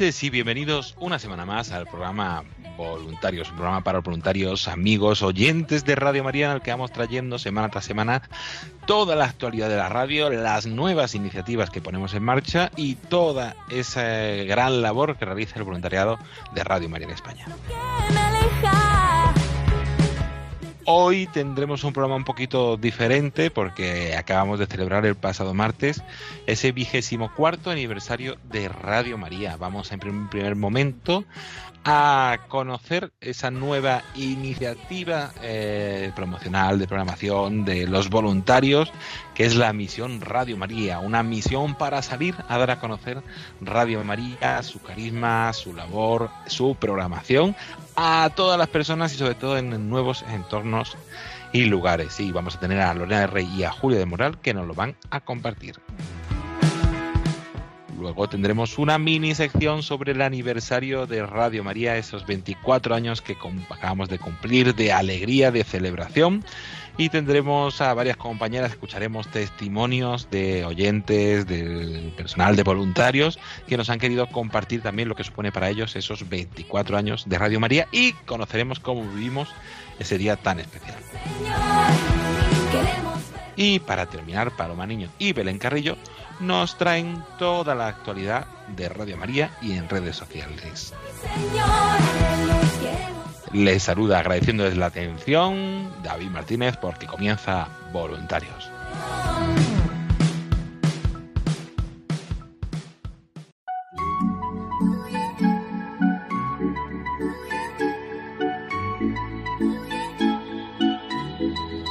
Y bienvenidos una semana más al programa Voluntarios, un programa para voluntarios, amigos, oyentes de Radio María, en el que vamos trayendo semana tras semana toda la actualidad de la radio, las nuevas iniciativas que ponemos en marcha y toda esa gran labor que realiza el voluntariado de Radio María en España. Hoy tendremos un programa un poquito diferente porque acabamos de celebrar el pasado martes ese vigésimo cuarto aniversario de Radio María. Vamos en prim- primer momento a conocer esa nueva iniciativa eh, promocional de programación de los voluntarios que es la misión Radio María, una misión para salir a dar a conocer Radio María, su carisma, su labor, su programación a todas las personas y sobre todo en nuevos entornos y lugares. Sí, vamos a tener a Lorena de Rey y a Julio de Moral que nos lo van a compartir. Luego tendremos una mini sección sobre el aniversario de Radio María, esos 24 años que acabamos de cumplir, de alegría, de celebración. Y tendremos a varias compañeras, escucharemos testimonios de oyentes, del personal, de voluntarios, que nos han querido compartir también lo que supone para ellos esos 24 años de Radio María y conoceremos cómo vivimos ese día tan especial. Y para terminar, Paloma Niño y Belén Carrillo nos traen toda la actualidad de Radio María y en redes sociales. Les saluda agradeciéndoles la atención David Martínez porque comienza Voluntarios.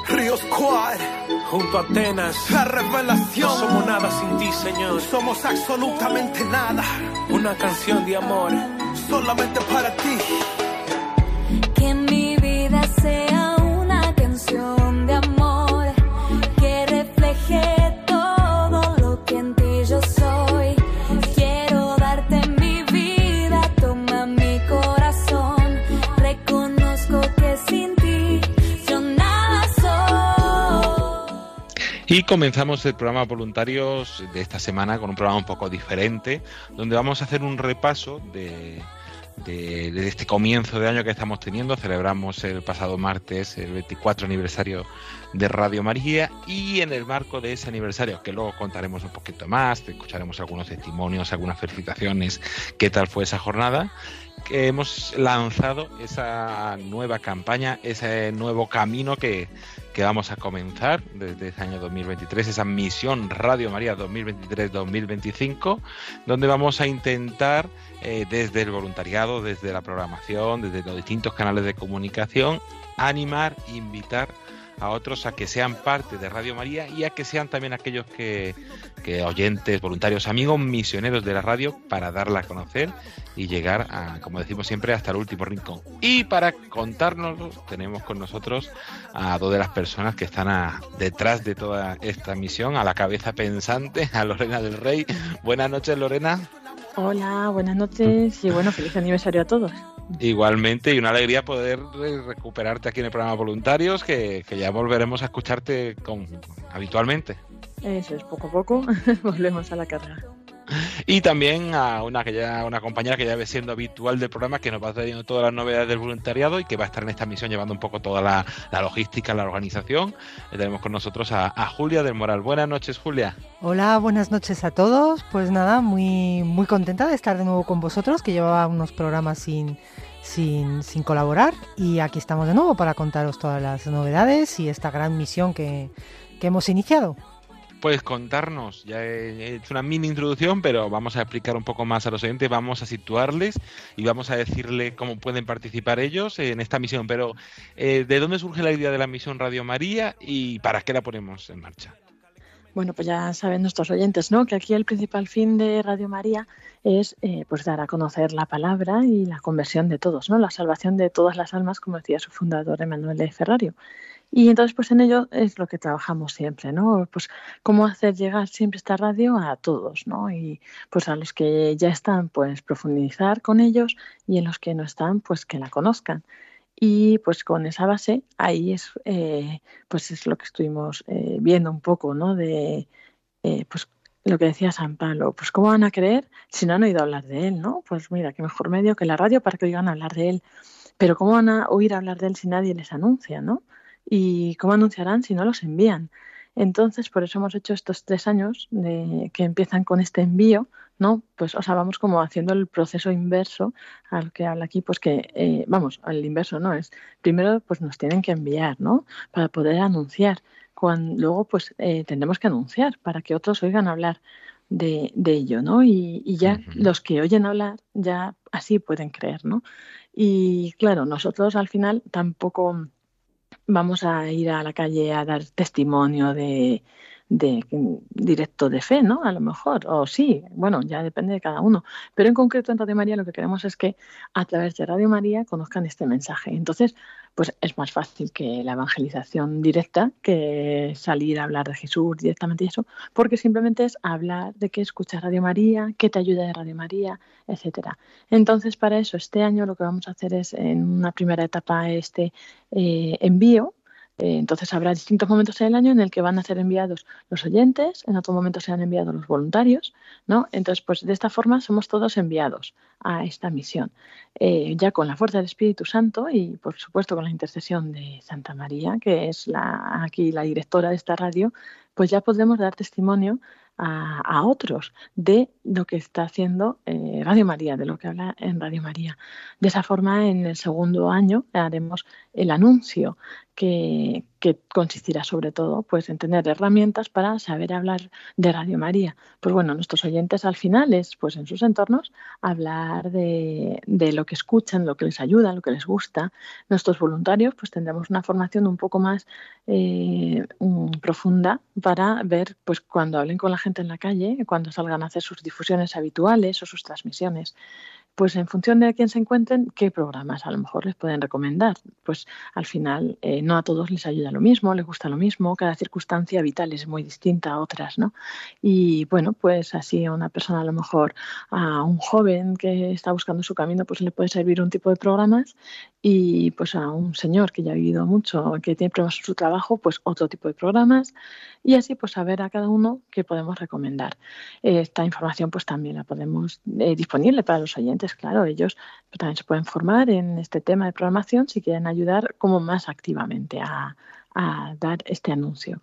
Ríos Squad, Junto a Atenas, la revelación. no somos nada sin ti, Señor. Somos absolutamente nada, Una canción de amor. Solamente para ti. Y comenzamos el programa Voluntarios de esta semana con un programa un poco diferente, donde vamos a hacer un repaso de, este comienzo de año que estamos teniendo. Celebramos el pasado martes el 24 aniversario de Radio María y en el marco de ese aniversario, que luego contaremos un poquito más, escucharemos algunos testimonios, algunas felicitaciones, qué tal fue esa jornada, que hemos lanzado esa nueva campaña, ese nuevo camino que, que vamos a comenzar desde este año 2023, esa misión Radio María 2023-2025, donde vamos a intentar eh, desde el voluntariado, desde la programación, desde los distintos canales de comunicación, animar, invitar a otros a que sean parte de Radio María y a que sean también aquellos que, que oyentes, voluntarios, amigos, misioneros de la radio para darla a conocer y llegar a, como decimos siempre, hasta el último rincón. Y para contárnoslo tenemos con nosotros a dos de las personas que están a- detrás de toda esta misión, a la cabeza pensante, a Lorena del Rey. Buenas noches, Lorena. Hola, buenas noches y bueno, feliz aniversario a todos. Igualmente, y una alegría poder eh, recuperarte aquí en el programa Voluntarios, que, que ya volveremos a escucharte con, habitualmente. Eso es, poco a poco volvemos a la carga. Y también a una que ya, una compañera que ya ve siendo habitual del programa, que nos va trayendo todas las novedades del voluntariado y que va a estar en esta misión llevando un poco toda la, logística, la organización. Eh, tenemos con nosotros a, Julia del Moral. Buenas noches, Julia. Hola, buenas noches a todos. Pues nada, muy, muy contenta de estar de nuevo con vosotros, que llevaba unos programas sin, sin, sin colaborar. Y aquí estamos de nuevo para contaros todas las novedades y esta gran misión que, que hemos iniciado puedes contarnos, ya he hecho una mini introducción, pero vamos a explicar un poco más a los oyentes, vamos a situarles y vamos a decirle cómo pueden participar ellos en esta misión. Pero, eh, ¿de dónde surge la idea de la misión Radio María y para qué la ponemos en marcha? Bueno, pues ya saben nuestros oyentes, ¿no? Que aquí el principal fin de Radio María es eh, pues dar a conocer la palabra y la conversión de todos, ¿no? La salvación de todas las almas, como decía su fundador Emanuel de Ferrario. Y entonces, pues en ello es lo que trabajamos siempre, ¿no? Pues cómo hacer llegar siempre esta radio a todos, ¿no? Y pues a los que ya están, pues profundizar con ellos y en los que no están, pues que la conozcan. Y pues con esa base, ahí es, eh, pues es lo que estuvimos eh, viendo un poco, ¿no? De, eh, pues lo que decía San Pablo, pues cómo van a creer si no han oído hablar de él, ¿no? Pues mira, qué mejor medio que la radio para que oigan hablar de él. Pero cómo van a oír hablar de él si nadie les anuncia, ¿no? ¿Y cómo anunciarán si no los envían? Entonces, por eso hemos hecho estos tres años de, que empiezan con este envío, ¿no? Pues, o sea, vamos como haciendo el proceso inverso al que habla aquí, pues que, eh, vamos, al inverso, ¿no? Es, primero, pues nos tienen que enviar, ¿no? Para poder anunciar. Cuando, luego, pues, eh, tendremos que anunciar para que otros oigan hablar de, de ello, ¿no? Y, y ya los que oyen hablar, ya así pueden creer, ¿no? Y claro, nosotros al final tampoco vamos a ir a la calle a dar testimonio de, de directo de fe, ¿no? A lo mejor, o sí, bueno, ya depende de cada uno. Pero en concreto en Radio María lo que queremos es que a través de Radio María conozcan este mensaje. Entonces, pues es más fácil que la evangelización directa que salir a hablar de Jesús directamente y eso, porque simplemente es hablar de que escuchas Radio María, que te ayuda de Radio María, etcétera. Entonces, para eso, este año lo que vamos a hacer es en una primera etapa este eh, envío entonces habrá distintos momentos en el año en el que van a ser enviados los oyentes, en otro momento serán enviados los voluntarios, ¿no? Entonces, pues de esta forma somos todos enviados a esta misión, eh, ya con la fuerza del Espíritu Santo y, por supuesto, con la intercesión de Santa María, que es la, aquí la directora de esta radio, pues ya podemos dar testimonio a, otros de lo que está haciendo eh, Radio María, de lo que habla en Radio María. De esa forma, en el segundo año haremos el anuncio que, consistirá sobre todo pues, en tener herramientas para saber hablar de Radio María. Pues bueno, nuestros oyentes al final es, pues en sus entornos, hablar de, lo que escuchan, lo que les ayuda, lo que les gusta. Nuestros voluntarios pues tendremos una formación un poco más eh, mm, profunda para ver pues cuando hablen con la gente en la calle, cuando salgan a hacer sus difusiones habituales o sus transmisiones pues en función de quién se encuentren, qué programas a lo mejor les pueden recomendar. Pues al final eh, no a todos les ayuda lo mismo, les gusta lo mismo, cada circunstancia vital es muy distinta a otras, ¿no? Y bueno, pues así a una persona a lo mejor, a un joven que está buscando su camino, pues le puede servir un tipo de programas y pues a un señor que ya ha vivido mucho, que tiene problemas en su trabajo, pues otro tipo de programas y así pues saber a cada uno qué podemos recomendar. Esta información pues también la podemos eh, disponible para los oyentes claro, ellos también se pueden formar en este tema de programación si quieren ayudar como más activamente a, dar este anuncio.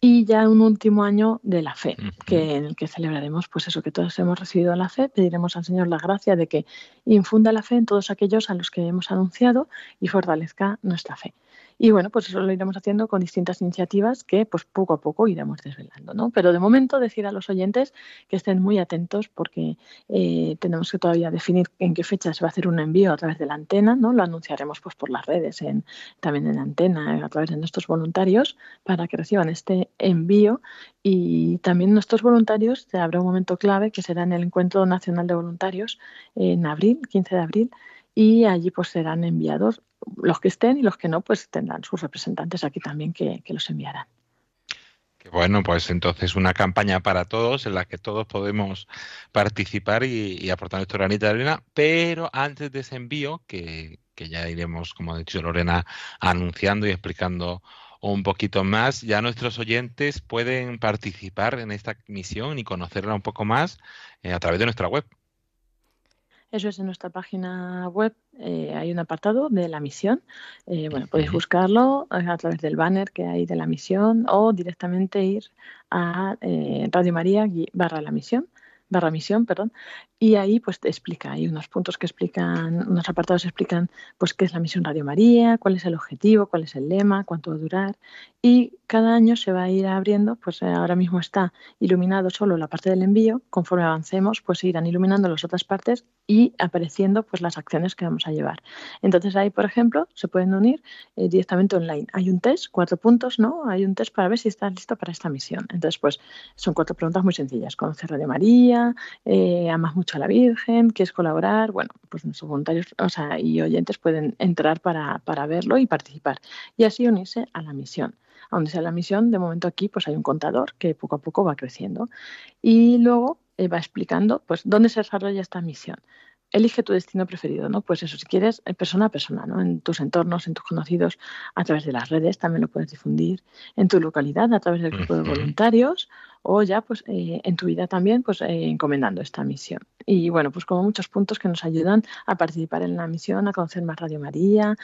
Y ya un último año de la fe, que en el que celebraremos, pues eso, que todos hemos recibido la fe, pediremos al Señor la gracia de que infunda la fe en todos aquellos a los que hemos anunciado y fortalezca nuestra fe. Y bueno, pues eso lo iremos haciendo con distintas iniciativas que pues poco a poco iremos desvelando, ¿no? Pero de momento decir a los oyentes que estén muy atentos porque eh, tenemos que todavía definir en qué fecha se va a hacer un envío a través de la antena, ¿no? Lo anunciaremos pues por las redes, en, también en la antena, a través de nuestros voluntarios, para que reciban este envío y también nuestros voluntarios, habrá un momento clave que será en el Encuentro Nacional de Voluntarios en abril, 15 de abril, y allí pues serán enviados los que estén y los que no, pues tendrán sus representantes aquí también que, los enviarán. Bueno, pues entonces una campaña para todos en la que todos podemos participar y, aportar nuestro granito de arena, pero antes de ese envío, que, que ya iremos, como ha dicho Lorena, anunciando y explicando un poquito más, ya nuestros oyentes pueden participar en esta misión y conocerla un poco más eh, a través de nuestra web. Eso es en nuestra página web. Eh, hay un apartado de la misión. Eh, bueno, podéis buscarlo a través del banner que hay de la misión o directamente ir a Radio María barra la misión barra misión, perdón, y ahí pues te explica, hay unos puntos que explican, unos apartados explican pues qué es la misión Radio María, cuál es el objetivo, cuál es el lema, cuánto va a durar y cada año se va a ir abriendo, pues eh, ahora mismo está iluminado solo la parte del envío, conforme avancemos pues se irán iluminando las otras partes y apareciendo pues las acciones que vamos a llevar. Entonces ahí, por ejemplo, se pueden unir eh, directamente online. Hay un test, cuatro puntos, ¿no? Hay un test para ver si estás listo para esta misión. Entonces, pues son cuatro preguntas muy sencillas. ¿Conocer Radio María? Eh, ¿Amas mucho a la Virgen? ¿Quieres colaborar? Bueno, pues nuestros voluntarios o sea, y oyentes pueden entrar para, para verlo y participar. Y así unirse a la misión a donde sea la misión, de momento aquí pues hay un contador que poco a poco va creciendo. Y luego eh, va explicando pues dónde se desarrolla esta misión. Elige tu destino preferido, ¿no? Pues eso, si quieres, eh, persona a persona, ¿no? En tus entornos, en tus conocidos, a través de las redes, también lo puedes difundir, en tu localidad, a través del grupo de voluntarios, o ya, pues, eh, en tu vida también, pues, encomendando esta misión. Y bueno, pues como muchos puntos que nos ayudan a participar en la misión, a conocer más Radio María,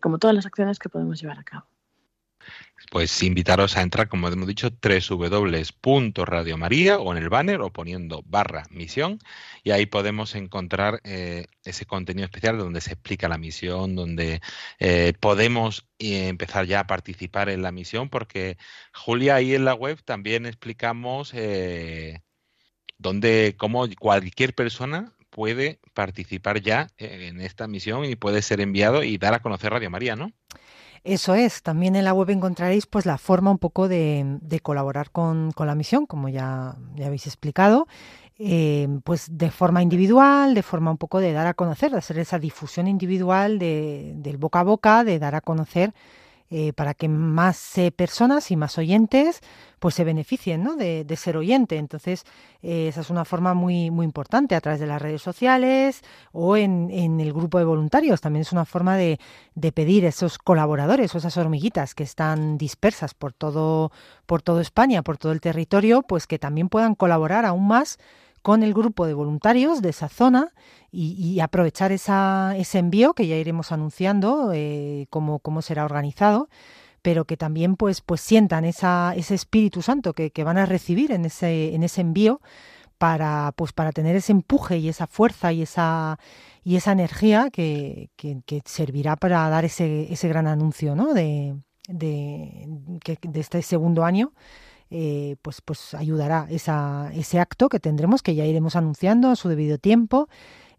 como todas las acciones que podemos llevar a cabo pues invitaros a entrar, como hemos dicho, www.radiomaría o en el banner o poniendo barra misión y ahí podemos encontrar eh, ese contenido especial donde se explica la misión, donde eh, podemos eh, empezar ya a participar en la misión, porque Julia, ahí en la web también explicamos donde, cómo cualquier persona puede participar ya en esta misión y puede ser enviado y dar a conocer Radio María, ¿no? Eso es, también en la web encontraréis pues la forma un poco de, colaborar con, la misión, como ya, ya habéis explicado, eh, pues de forma individual, de forma un poco de dar a conocer, de hacer esa difusión individual de, del boca a boca, de dar a conocer eh, para que más eh, personas y más oyentes pues se beneficien ¿no? de, ser oyente. Entonces, eh, esa es una forma muy, muy importante a través de las redes sociales o en, en el grupo de voluntarios. También es una forma de, de, pedir esos colaboradores o esas hormiguitas que están dispersas por todo, por todo España, por todo el territorio, pues que también puedan colaborar aún más con el grupo de voluntarios de esa zona y, aprovechar esa, ese envío que ya iremos anunciando eh, cómo, cómo será organizado pero que también pues, pues sientan ese Espíritu Santo que, van a recibir en ese, en ese envío para, pues, para tener ese empuje y esa fuerza y esa, y esa energía que, servirá para dar ese, ese gran anuncio ¿no? de, de este segundo año eh, pues, pues ayudará esa, ese acto que tendremos, que ya iremos anunciando a su debido tiempo,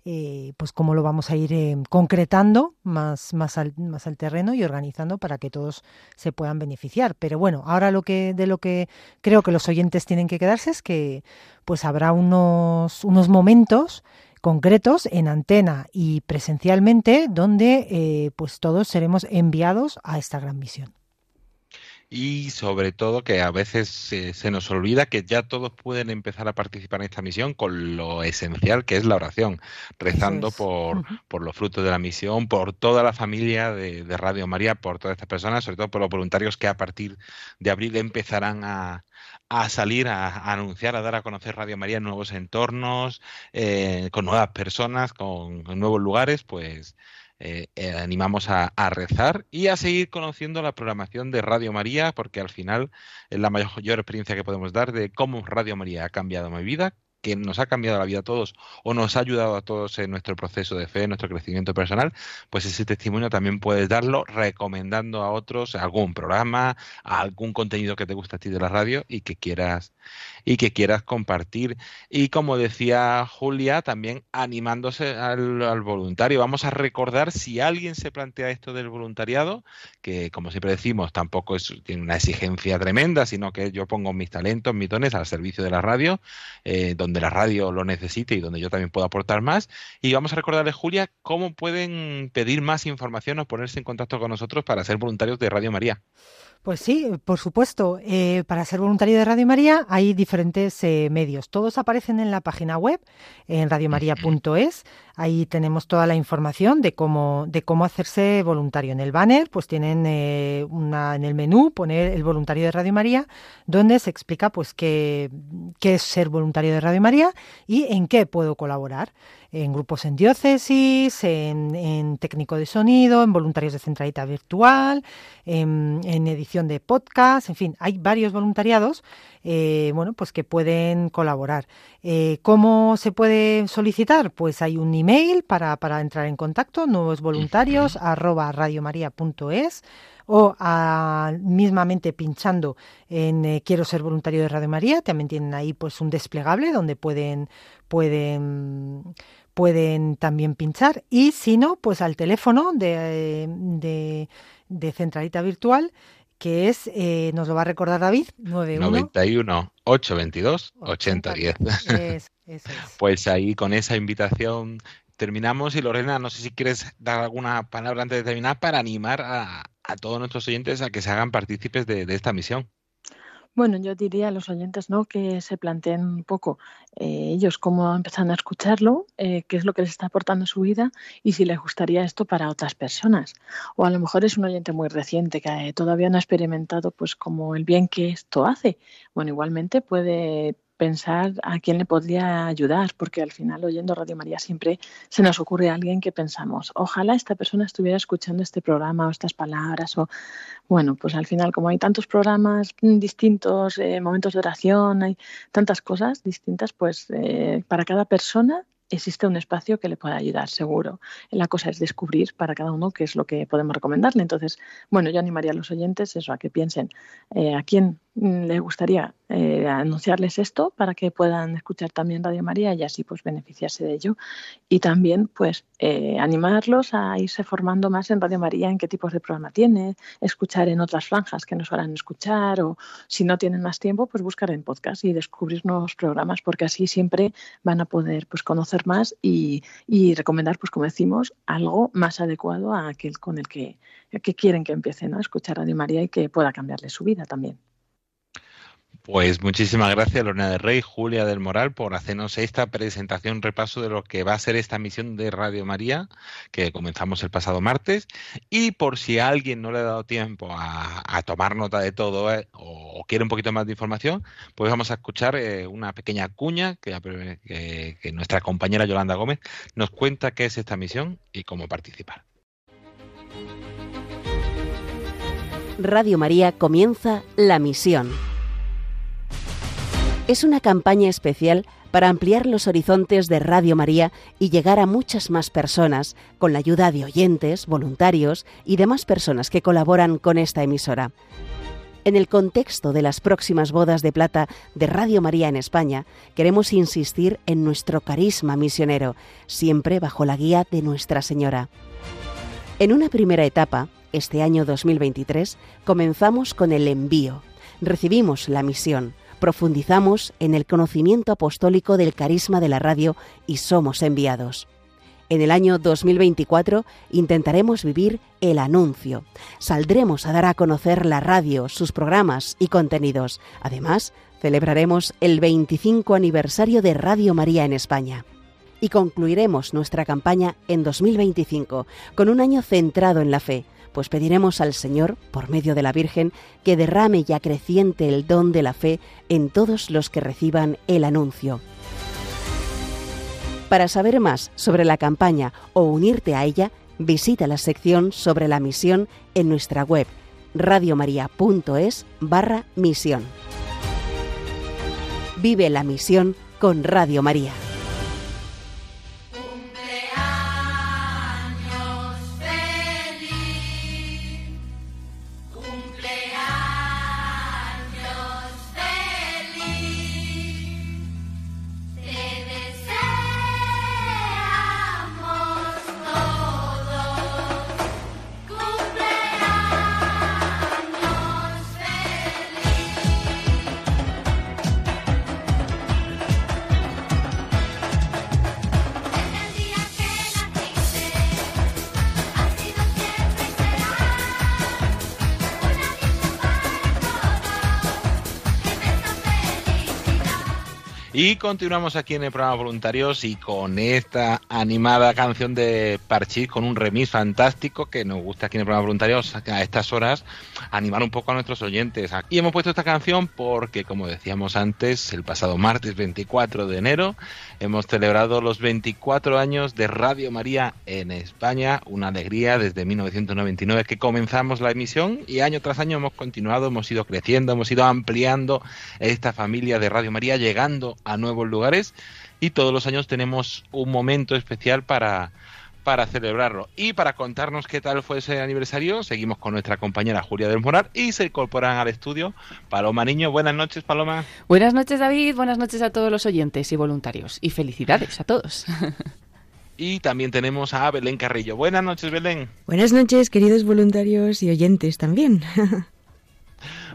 eh, pues cómo lo vamos a ir eh, concretando más, más, al, más al terreno y organizando para que todos se puedan beneficiar. Pero bueno, ahora lo que, de lo que creo que los oyentes tienen que quedarse es que pues habrá unos, unos momentos concretos en antena y presencialmente donde pues todos seremos enviados a esta gran misión y sobre todo que a veces se, nos olvida que ya todos pueden empezar a participar en esta misión con lo esencial que es la oración, rezando por, por, los frutos de la misión, por toda la familia de, Radio María, por todas estas personas, sobre todo por los voluntarios que a partir de abril empezarán a, salir a, anunciar, a dar a conocer Radio María en nuevos entornos, eh, con nuevas personas, con, con nuevos lugares, pues eh, eh, animamos a, rezar y a seguir conociendo la programación de Radio María, porque al final es la mayor experiencia que podemos dar de cómo Radio María ha cambiado mi vida, que nos ha cambiado la vida a todos o nos ha ayudado a todos en nuestro proceso de fe, en nuestro crecimiento personal, pues ese testimonio también puedes darlo recomendando a otros algún programa, algún contenido que te guste a ti de la radio y que quieras y que quieras compartir. Y como decía Julia, también animándose al, voluntario. Vamos a recordar si alguien se plantea esto del voluntariado, que como siempre decimos, tampoco es tiene una exigencia tremenda, sino que yo pongo mis talentos, mis dones al servicio de la radio, eh, donde donde la radio lo necesite y donde yo también puedo aportar más. Y vamos a recordarles, Julia, cómo pueden pedir más información o ponerse en contacto con nosotros para ser voluntarios de Radio María. Pues sí, por supuesto. Eh, para ser voluntario de Radio María hay diferentes eh, medios. Todos aparecen en la página web, en radiomaria.es. Ahí tenemos toda la información de cómo, de cómo hacerse voluntario. En el banner, pues tienen eh, una, en el menú poner el voluntario de Radio María, donde se explica pues qué, qué es ser voluntario de Radio María y en qué puedo colaborar en grupos en diócesis, en, técnico de sonido, en voluntarios de centralita virtual, en, edición de podcast, en fin, hay varios voluntariados eh, bueno, pues que pueden colaborar. Eh, ¿Cómo se puede solicitar? Pues hay un email para, para entrar en contacto, nuevos voluntarios, arroba radiomaria.es o a, mismamente pinchando en eh, quiero ser voluntario de Radio María, también tienen ahí pues un desplegable donde pueden pueden pueden también pinchar. Y si no, pues al teléfono de, de, Centralita Virtual que es, eh, nos lo va a recordar David, 91 822 8010. Pues ahí con esa invitación terminamos. Y Lorena, no sé si quieres dar alguna palabra antes de terminar para animar a, todos nuestros oyentes a que se hagan partícipes de esta misión. Bueno, yo diría a los oyentes ¿no? que se planteen un poco eh, ellos cómo empiezan a escucharlo, eh, qué es lo que les está aportando su vida y si les gustaría esto para otras personas. O a lo mejor es un oyente muy reciente que eh, todavía no ha experimentado pues como el bien que esto hace. Bueno, igualmente puede pensar a quién le podría ayudar, porque al final oyendo Radio María siempre se nos ocurre a alguien que pensamos, ojalá esta persona estuviera escuchando este programa o estas palabras, o bueno, pues al final como hay tantos programas distintos, eh, momentos de oración, hay tantas cosas distintas, pues eh, para cada persona existe un espacio que le pueda ayudar, seguro. La cosa es descubrir para cada uno qué es lo que podemos recomendarle. Entonces, bueno, yo animaría a los oyentes eso, a que piensen eh, a quién Mm, le gustaría eh, anunciarles esto para que puedan escuchar también Radio María y así pues beneficiarse de ello y también pues eh, animarlos a irse formando más en Radio María en qué tipos de programa tiene escuchar en otras franjas que nos harán escuchar o si no tienen más tiempo pues buscar en podcast y descubrir nuevos programas porque así siempre van a poder pues conocer más y, y recomendar pues como decimos algo más adecuado a aquel con el que, que quieren que empiecen a escuchar Radio María y que pueda cambiarle su vida también. Pues muchísimas gracias, Lorena del Rey, Julia del Moral, por hacernos esta presentación, repaso de lo que va a ser esta misión de Radio María, que comenzamos el pasado martes. Y por si a alguien no le ha dado tiempo a, tomar nota de todo eh, o, quiere un poquito más de información, pues vamos a escuchar eh, una pequeña cuña que, que nuestra compañera Yolanda Gómez nos cuenta qué es esta misión y cómo participar. Radio María comienza la misión es una campaña especial para ampliar los horizontes de Radio María y llegar a muchas más personas con la ayuda de oyentes, voluntarios y demás personas que colaboran con esta emisora. En el contexto de las próximas bodas de plata de Radio María en España, queremos insistir en nuestro carisma misionero, siempre bajo la guía de Nuestra Señora. En una primera etapa, este año 2023, comenzamos con el envío. Recibimos la misión profundizamos en el conocimiento apostólico del carisma de la radio y somos enviados. En el año 2024 intentaremos vivir el anuncio. Saldremos a dar a conocer la radio, sus programas y contenidos. Además, celebraremos el 25 aniversario de Radio María en España. Y concluiremos nuestra campaña en 2025 con un año centrado en la fe pues pediremos al Señor, por medio de la Virgen, que derrame y acreciente el don de la fe en todos los que reciban el anuncio. Para saber más sobre la campaña o unirte a ella, visita la sección sobre la misión en nuestra web radiomaria.es barra misión. Vive la misión con Radio María. Continuamos aquí en el programa Voluntarios y con esta animada canción de Parchís, con un remix fantástico que nos gusta aquí en el programa Voluntarios a estas horas, animar un poco a nuestros oyentes. Y hemos puesto esta canción porque, como decíamos antes, el pasado martes 24 de enero hemos celebrado los 24 años de Radio María en España, una alegría desde 1999 que comenzamos la emisión y año tras año hemos continuado, hemos ido creciendo, hemos ido ampliando esta familia de Radio María, llegando a nuevos lugares y todos los años tenemos un momento especial para, para celebrarlo. Y para contarnos qué tal fue ese aniversario, seguimos con nuestra compañera Julia del Morar y se incorporan al estudio Paloma Niño. Buenas noches, Paloma. Buenas noches, David. Buenas noches a todos los oyentes y voluntarios. Y felicidades a todos. Y también tenemos a Belén Carrillo. Buenas noches, Belén. Buenas noches, queridos voluntarios y oyentes también.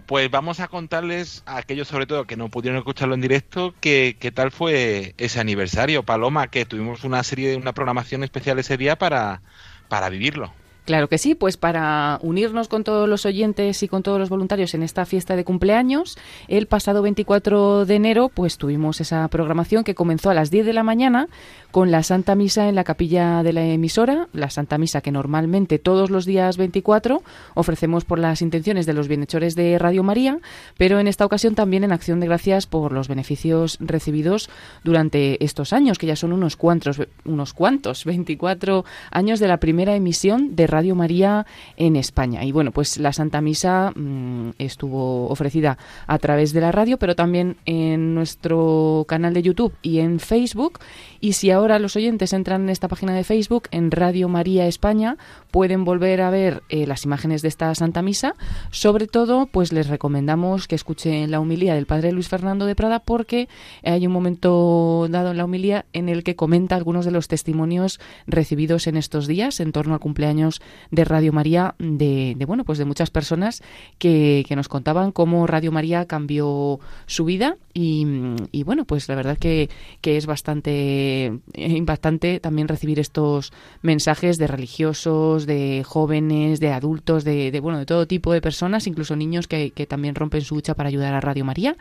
Pues vamos a contarles a aquellos sobre todo que no pudieron escucharlo en directo qué tal fue ese aniversario, Paloma, que tuvimos una serie de una programación especial ese día para, para vivirlo. Claro que sí, pues para unirnos con todos los oyentes y con todos los voluntarios en esta fiesta de cumpleaños, el pasado 24 de enero pues tuvimos esa programación que comenzó a las 10 de la mañana con la Santa Misa en la capilla de la emisora, la Santa Misa que normalmente todos los días 24 ofrecemos por las intenciones de los bienhechores de Radio María, pero en esta ocasión también en acción de gracias por los beneficios recibidos durante estos años, que ya son unos cuantos, unos cuantos, 24 años de la primera emisión de Radio María en España. Y bueno, pues la Santa Misa mmm, estuvo ofrecida a través de la radio, pero también en nuestro canal de YouTube y en Facebook. Y si ahora los oyentes entran en esta página de Facebook, en Radio María España, pueden volver a ver eh, las imágenes de esta Santa Misa. Sobre todo, pues les recomendamos que escuchen la humilía del Padre Luis Fernando de Prada, porque hay un momento dado en la humilía en el que comenta algunos de los testimonios recibidos en estos días en torno al cumpleaños de Radio María de, de bueno, pues de muchas personas que, que, nos contaban cómo Radio María cambió su vida y, y bueno, pues la verdad que, que es bastante impactante también recibir estos mensajes de religiosos, de jóvenes, de adultos, de, de bueno, de todo tipo de personas, incluso niños que, que, también rompen su lucha para ayudar a Radio María.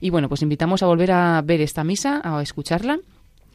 Y bueno, pues invitamos a volver a ver esta misa, a escucharla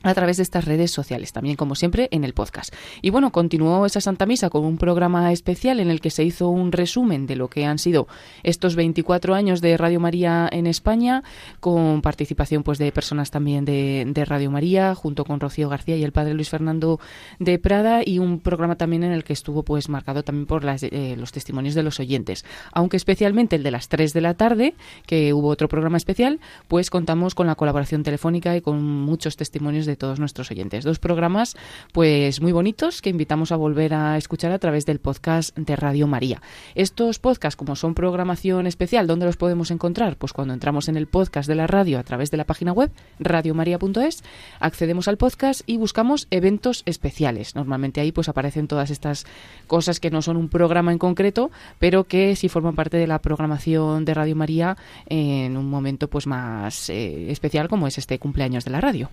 a través de estas redes sociales, también como siempre en el podcast. Y bueno, continuó esa Santa Misa con un programa especial en el que se hizo un resumen de lo que han sido estos 24 años de Radio María en España, con participación pues de personas también de, Radio María, junto con Rocío García y el padre Luis Fernando de Prada, y un programa también en el que estuvo pues marcado también por las, eh, los testimonios de los oyentes. Aunque especialmente el de las 3 de la tarde, que hubo otro programa especial, pues contamos con la colaboración telefónica y con muchos testimonios de de todos nuestros oyentes. Dos programas pues muy bonitos que invitamos a volver a escuchar a través del podcast de Radio María. Estos podcasts, como son programación especial, ¿dónde los podemos encontrar? Pues cuando entramos en el podcast de la radio a través de la página web radiomaria.es, accedemos al podcast y buscamos eventos especiales. Normalmente ahí pues aparecen todas estas cosas que no son un programa en concreto, pero que sí forman parte de la programación de Radio María en un momento pues más eh, especial como es este cumpleaños de la radio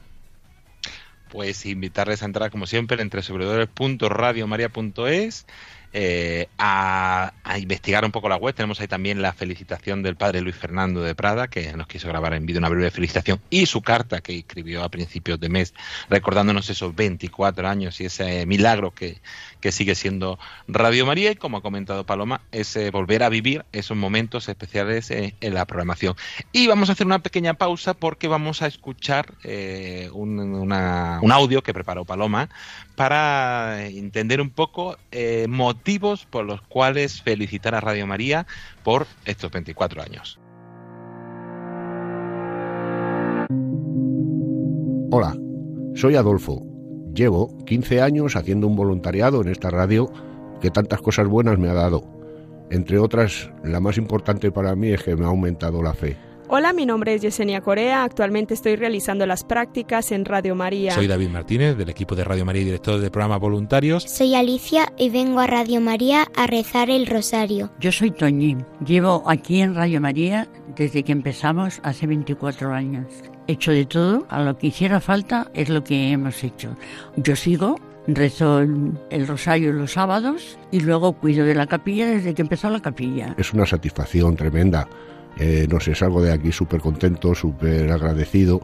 pues invitarles a entrar como siempre en www.radiomaria.es eh, a, a, investigar un poco la web. Tenemos ahí también la felicitación del padre Luis Fernando de Prada, que nos quiso grabar en vídeo una breve felicitación, y su carta que escribió a principios de mes, recordándonos esos 24 años y ese milagro que, que sigue siendo Radio María. Y como ha comentado Paloma, es eh, volver a vivir esos momentos especiales eh, en la programación. Y vamos a hacer una pequeña pausa porque vamos a escuchar eh, un, una, un audio que preparó Paloma para entender un poco eh, motivos por los cuales felicitar a Radio María por estos 24 años. Hola, soy Adolfo. Llevo 15 años haciendo un voluntariado en esta radio que tantas cosas buenas me ha dado. Entre otras, la más importante para mí es que me ha aumentado la fe. Hola, mi nombre es Yesenia Corea. Actualmente estoy realizando las prácticas en Radio María. Soy David Martínez, del equipo de Radio María y director del programa Voluntarios. Soy Alicia y vengo a Radio María a rezar el rosario. Yo soy Toñín. Llevo aquí en Radio María desde que empezamos hace 24 años. He hecho de todo. A lo que hiciera falta es lo que hemos hecho. Yo sigo Rezo el, el, rosario los sábados y luego cuido de la capilla desde que empezó la capilla. Es una satisfacción tremenda. Eh, no sé, salgo de aquí súper contento, súper agradecido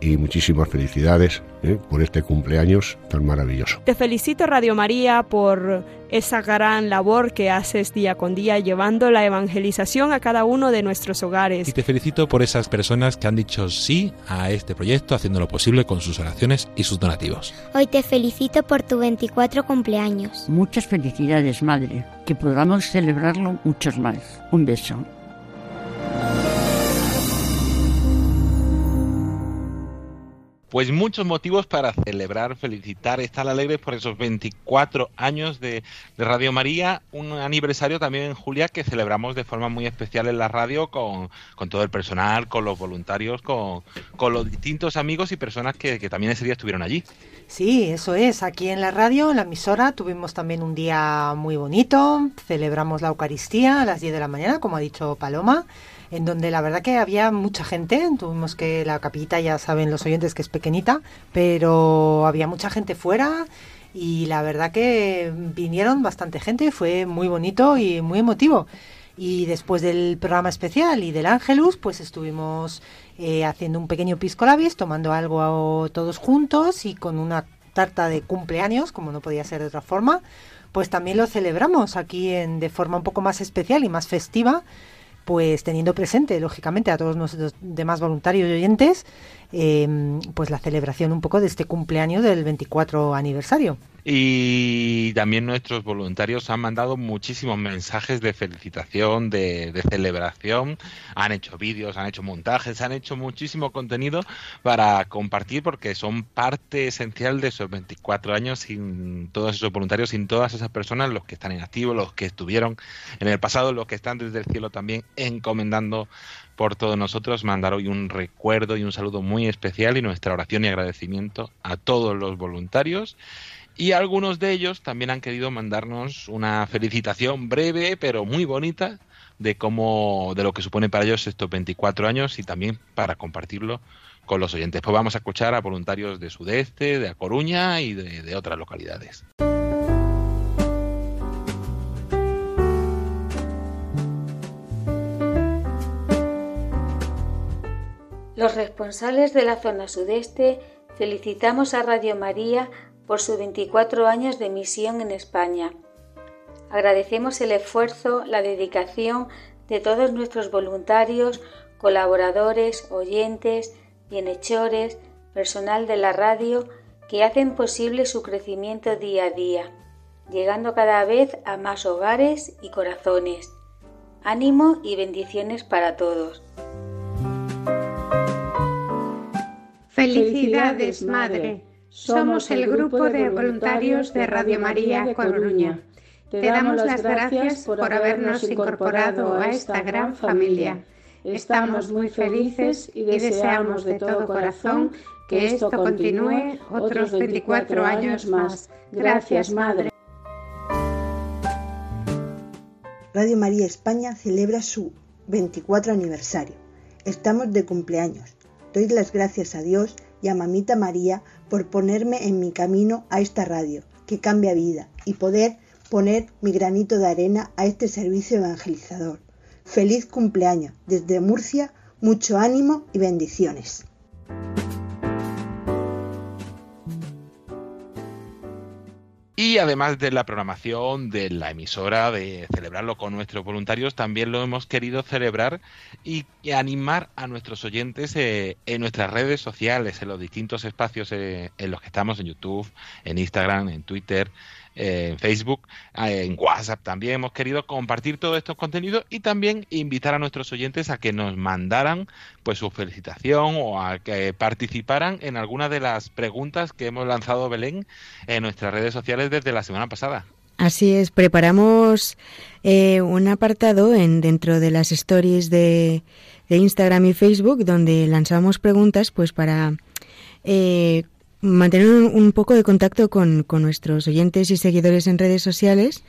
y muchísimas felicidades ¿eh? por este cumpleaños tan maravilloso. Te felicito Radio María por esa gran labor que haces día con día llevando la evangelización a cada uno de nuestros hogares. Y te felicito por esas personas que han dicho sí a este proyecto haciendo lo posible con sus oraciones y sus donativos. Hoy te felicito por tu 24 cumpleaños. Muchas felicidades, madre. Que podamos celebrarlo muchos más. Un beso. Pues muchos motivos para celebrar, felicitar, estar alegres por esos 24 años de, de, Radio María, un aniversario también, Julia, que celebramos de forma muy especial en la radio con, con todo el personal, con los voluntarios, con, con los distintos amigos y personas que, que, también ese día estuvieron allí. Sí, eso es. Aquí en la radio, en la emisora, tuvimos también un día muy bonito. Celebramos la Eucaristía a las 10 de la mañana, como ha dicho Paloma en donde la verdad que había mucha gente. Tuvimos que la capillita, ya saben los oyentes que es pequeñita, pero había mucha gente fuera y la verdad que vinieron bastante gente, fue muy bonito y muy emotivo. Y después del programa especial y del Ángelus, pues estuvimos eh, haciendo un pequeño pisco labis, tomando algo todos juntos y con una tarta de cumpleaños, como no podía ser de otra forma, pues también lo celebramos aquí en, de forma un poco más especial y más festiva pues teniendo presente, lógicamente, a todos nuestros demás voluntarios y oyentes, eh, pues la celebración un poco de este cumpleaños del 24 aniversario. Y también nuestros voluntarios han mandado muchísimos mensajes de felicitación, de, celebración, han hecho vídeos, han hecho montajes, han hecho muchísimo contenido para compartir porque son parte esencial de esos 24 años sin todos esos voluntarios, sin todas esas personas, los que están en activo, los que estuvieron en el pasado, los que están desde el cielo también encomendando por todos nosotros, mandar hoy un recuerdo y un saludo muy especial y nuestra oración y agradecimiento a todos los voluntarios y algunos de ellos también han querido mandarnos una felicitación breve pero muy bonita de cómo de lo que supone para ellos estos 24 años y también para compartirlo con los oyentes. Pues vamos a escuchar a voluntarios de Sudeste, de A Coruña y de, de otras localidades. Los responsables de la zona sudeste felicitamos a Radio María por sus 24 años de misión en España. Agradecemos el esfuerzo, la dedicación de todos nuestros voluntarios, colaboradores, oyentes, bienhechores, personal de la radio que hacen posible su crecimiento día a día, llegando cada vez a más hogares y corazones. Ánimo y bendiciones para todos. Felicidades, Madre. Somos el grupo de voluntarios de Radio María Coruña. Te damos las gracias por habernos incorporado a esta gran familia. Estamos muy felices y deseamos de todo corazón que esto continúe otros 24 años más. Gracias, Madre. Radio María España celebra su 24 aniversario. Estamos de cumpleaños. Doy las gracias a Dios y a Mamita María por ponerme en mi camino a esta radio, que cambia vida, y poder poner mi granito de arena a este servicio evangelizador. Feliz cumpleaños. Desde Murcia, mucho ánimo y bendiciones. Y además de la programación de la emisora, de celebrarlo con nuestros voluntarios, también lo hemos querido celebrar y, animar a nuestros oyentes eh, en nuestras redes sociales, en los distintos espacios eh, en los que estamos, en YouTube, en Instagram, en Twitter, en Facebook, eh, en WhatsApp también hemos querido compartir todos estos contenidos y también invitar a nuestros oyentes a que nos mandaran pues su felicitación o a que participaran en alguna de las preguntas que hemos lanzado Belén en nuestras redes sociales desde la semana pasada. Así es, preparamos eh, un apartado en dentro de las stories de, de Instagram y Facebook donde lanzamos preguntas pues para eh, mantener un, poco de contacto con, nuestros oyentes y seguidores en redes sociales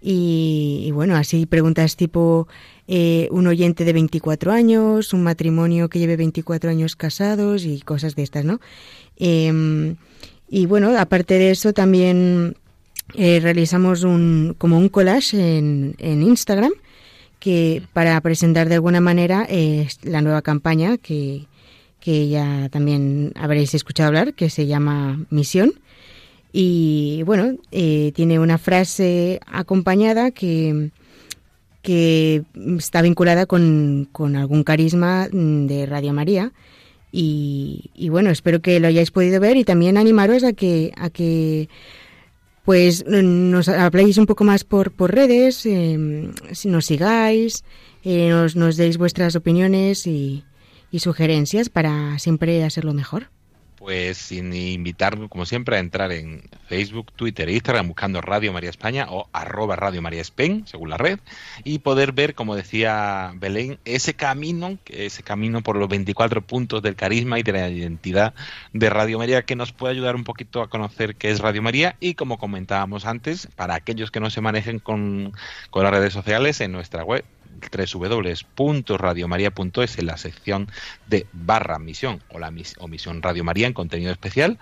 y, y bueno, así preguntas tipo eh, un oyente de 24 años, un matrimonio que lleve 24 años casados y cosas de estas, ¿no? Eh, y bueno, aparte de eso también eh, realizamos un, como un collage en, en Instagram que para presentar de alguna manera eh, la nueva campaña que, que ya también habréis escuchado hablar, que se llama Misión. Y bueno, eh, tiene una frase acompañada que, que está vinculada con, con algún carisma de Radio María. Y, bueno, espero que lo hayáis podido ver y también animaros a que, a que pues nos habléis un poco más por, por redes, si nos sigáis, eh, nos, nos deis vuestras opiniones y, y sugerencias para siempre hacerlo mejor pues sin invitar, como siempre, a entrar en Facebook, Twitter e Instagram buscando Radio María España o arroba Radio María España, según la red, y poder ver, como decía Belén, ese camino, ese camino por los 24 puntos del carisma y de la identidad de Radio María que nos puede ayudar un poquito a conocer qué es Radio María. Y, como comentábamos antes, para aquellos que no se manejen con, con las redes sociales, en nuestra web www.radiomaria.es en la sección de barra misión o la misión Radio María en contenido especial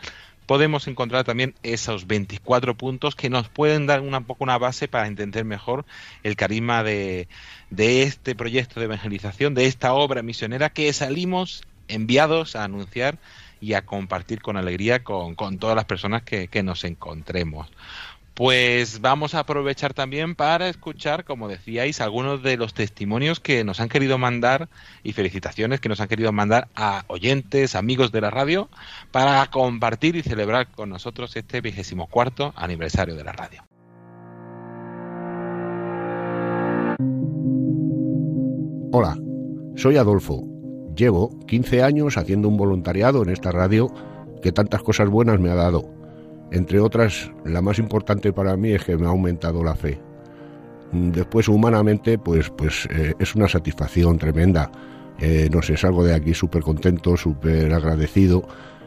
podemos encontrar también esos 24 puntos que nos pueden dar un poco una base para entender mejor el carisma de, este proyecto de evangelización, de esta obra misionera que salimos enviados a anunciar y a compartir con alegría con, todas las personas que nos encontremos. Pues vamos a aprovechar también para escuchar, como decíais, algunos de los testimonios que nos han querido mandar y felicitaciones que nos han querido mandar a oyentes, amigos de la radio, para compartir y celebrar con nosotros este vigésimo cuarto aniversario de la radio. Hola, soy Adolfo. Llevo 15 años haciendo un voluntariado en esta radio que tantas cosas buenas me ha dado entre otras, la más importante para mí es que me ha aumentado la fe. Después, humanamente, pues, pues eh, es una satisfacción tremenda. Eh, no sé, salgo de aquí súper contento, súper agradecido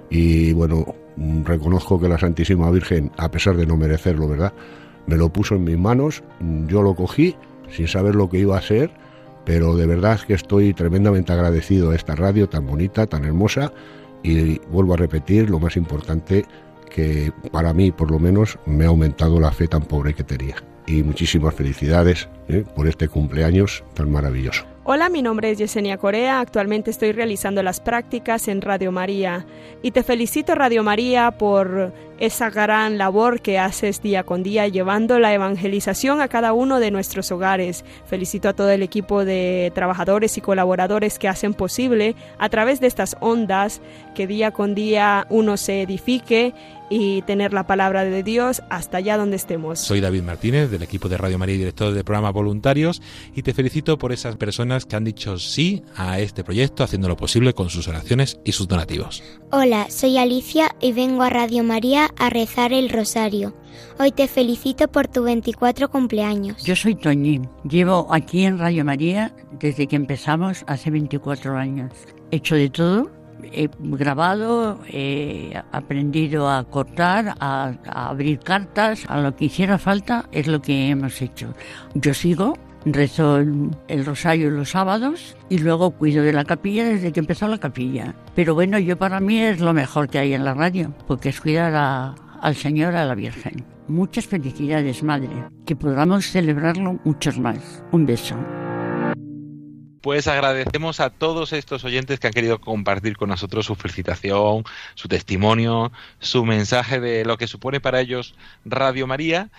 y bueno, reconozco que la Santísima Virgen, a pesar de no merecerlo, ¿verdad? Me lo puso en mis manos, yo lo cogí sin saber lo que iba a ser, pero de verdad que estoy tremendamente agradecido a esta radio tan bonita, tan hermosa y vuelvo a repetir, lo más importante, que para mí por lo menos me ha aumentado la fe tan pobre que tenía. Y muchísimas felicidades ¿eh? por este cumpleaños tan maravilloso. Hola, mi nombre es Yesenia Corea, actualmente estoy realizando las prácticas en Radio María y te felicito Radio María por esa gran labor que haces día con día llevando la evangelización a cada uno de nuestros hogares. Felicito a todo el equipo de trabajadores y colaboradores que hacen posible a través de estas ondas que día con día uno se edifique y tener la palabra de Dios hasta allá donde estemos. Soy David Martínez del equipo de Radio María y director del programa Voluntarios y te felicito por esas personas que han dicho sí a este proyecto haciéndolo posible con sus oraciones y sus donativos. Hola, soy Alicia y vengo a Radio María a rezar el rosario. Hoy te felicito por tu 24 cumpleaños. Yo soy Toñín. Llevo aquí en Radio María desde que empezamos hace 24 años. He hecho de todo he grabado, he aprendido a cortar, a, abrir cartas, a lo que hiciera falta es lo que hemos hecho. Yo sigo, rezo el, rosario los sábados y luego cuido de la capilla desde que empezó la capilla. Pero bueno, yo para mí es lo mejor que hay en la radio, porque es cuidar al Señor, a la Virgen. Muchas felicidades, Madre. Que podamos celebrarlo muchos más. Un beso. Pues agradecemos a todos estos oyentes que han querido compartir con nosotros su felicitación, su testimonio, su mensaje de lo que supone para ellos Radio María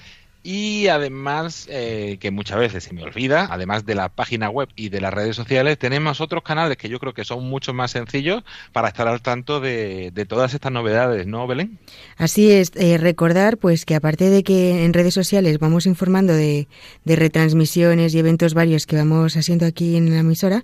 y además, eh, que muchas veces se me olvida, además de la página web y de las redes sociales, tenemos otros canales que yo creo que son mucho más sencillos para estar al tanto de, todas estas novedades, ¿no, Belén? Así es, eh, recordar pues que aparte de que en redes sociales vamos informando de, retransmisiones y eventos varios que vamos haciendo aquí en la emisora,